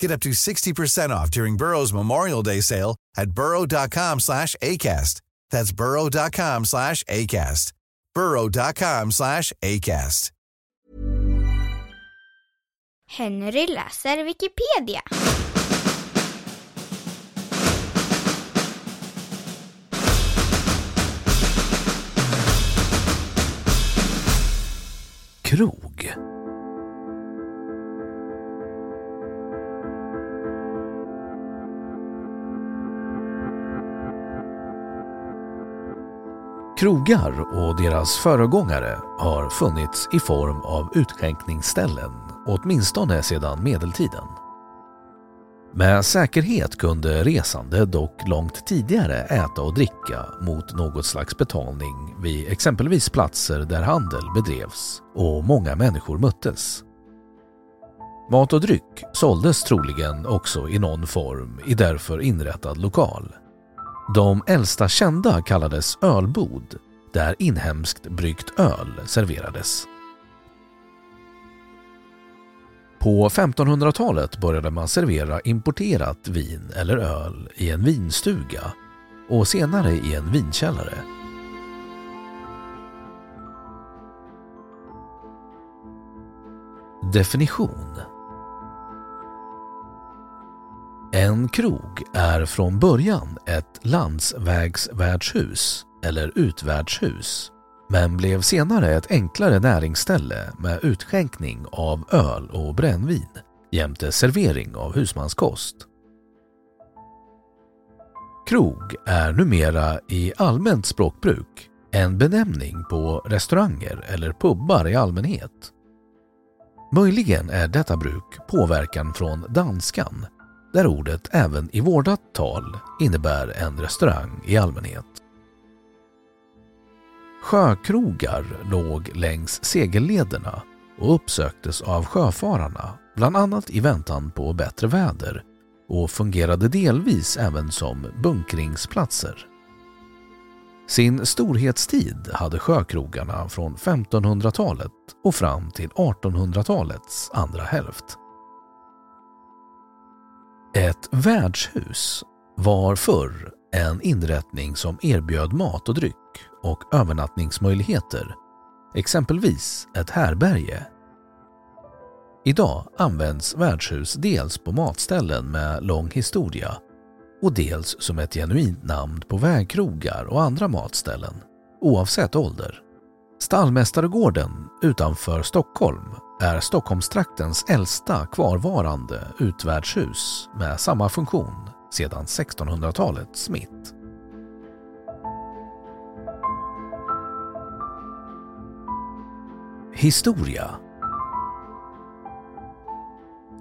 Get up to 60% off during Burrow's Memorial Day sale at burrow.com slash ACAST. That's burrow.com slash ACAST. burrow.com slash ACAST. Henry läser Wikipedia. Krog. Krogar och deras föregångare har funnits i form av utskänkningsställen åtminstone sedan medeltiden. Med säkerhet kunde resande dock långt tidigare äta och dricka mot något slags betalning vid exempelvis platser där handel bedrevs och många människor möttes. Mat och dryck såldes troligen också i någon form i därför inrättad lokal. De äldsta kända kallades ölbod, där inhemskt bryggt öl serverades. På 1500-talet började man servera importerat vin eller öl i en vinstuga och senare i en vinkällare. Definition en krog är från början ett landsvägsvärdshus eller utvärdshus men blev senare ett enklare näringsställe med utskänkning av öl och brännvin jämte servering av husmanskost. Krog är numera i allmänt språkbruk en benämning på restauranger eller pubbar i allmänhet. Möjligen är detta bruk påverkan från danskan där ordet även i vårdat tal innebär en restaurang i allmänhet. Sjökrogar låg längs segellederna och uppsöktes av sjöfararna, bland annat i väntan på bättre väder och fungerade delvis även som bunkringsplatser. Sin storhetstid hade sjökrogarna från 1500-talet och fram till 1800-talets andra hälft. Ett värdshus var förr en inrättning som erbjöd mat och dryck och övernattningsmöjligheter, exempelvis ett härberge. Idag används värdshus dels på matställen med lång historia och dels som ett genuint namn på vägkrogar och andra matställen, oavsett ålder. Stallmästaregården utanför Stockholm är Stockholmstraktens äldsta kvarvarande utvärdshus med samma funktion sedan 1600-talets mitt. Historia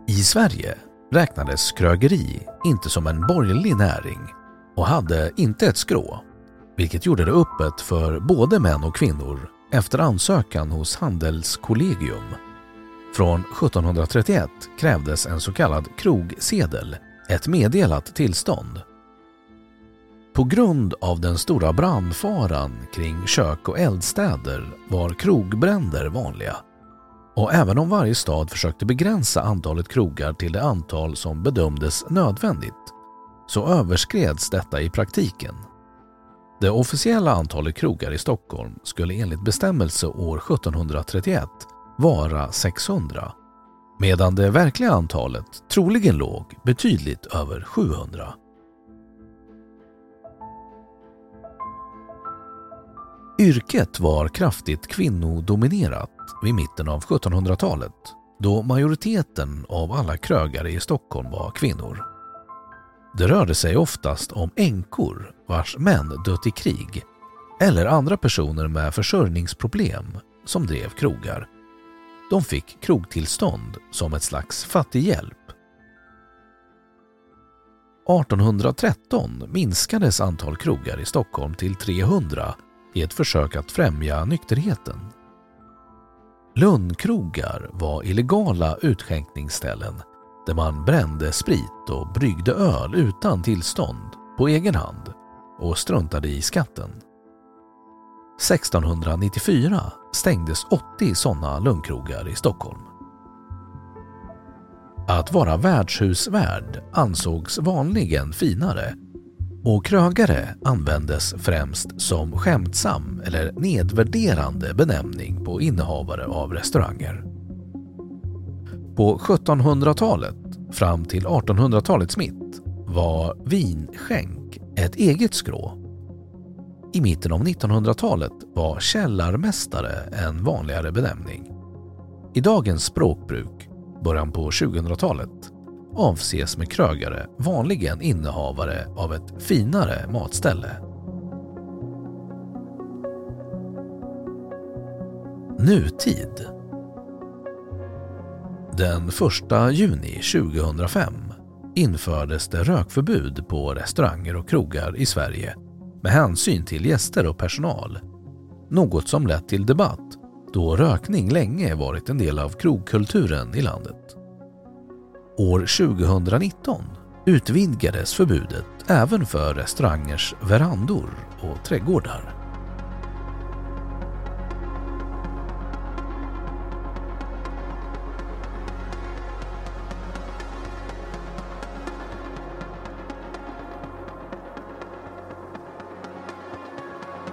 I Sverige räknades krögeri inte som en borgerlig näring och hade inte ett skrå, vilket gjorde det öppet för både män och kvinnor efter ansökan hos Handelskollegium. Från 1731 krävdes en så kallad krogsedel, ett meddelat tillstånd. På grund av den stora brandfaran kring kök och eldstäder var krogbränder vanliga. Och även om varje stad försökte begränsa antalet krogar till det antal som bedömdes nödvändigt så överskreds detta i praktiken. Det officiella antalet krogar i Stockholm skulle enligt bestämmelse år 1731 vara 600 medan det verkliga antalet troligen låg betydligt över 700. Yrket var kraftigt kvinnodominerat vid mitten av 1700-talet då majoriteten av alla krögare i Stockholm var kvinnor. Det rörde sig oftast om änkor vars män dött i krig eller andra personer med försörjningsproblem som drev krogar. De fick krogtillstånd som ett slags fattighjälp. 1813 minskades antal krogar i Stockholm till 300 i ett försök att främja nykterheten. Lundkrogar var illegala utskänkningsställen där man brände sprit och bryggde öl utan tillstånd på egen hand och struntade i skatten. 1694 stängdes 80 sådana lungkrogar i Stockholm. Att vara värdshusvärd ansågs vanligen finare och krögare användes främst som skämtsam eller nedvärderande benämning på innehavare av restauranger. På 1700-talet fram till 1800-talets mitt var vinskänk ett eget skrå. I mitten av 1900-talet var källarmästare en vanligare benämning. I dagens språkbruk, början på 2000-talet, avses med krögare vanligen innehavare av ett finare matställe. Nutid Den 1 juni 2005 infördes det rökförbud på restauranger och krogar i Sverige med hänsyn till gäster och personal. Något som lett till debatt då rökning länge varit en del av krogkulturen i landet. År 2019 utvidgades förbudet även för restaurangers verandor och trädgårdar.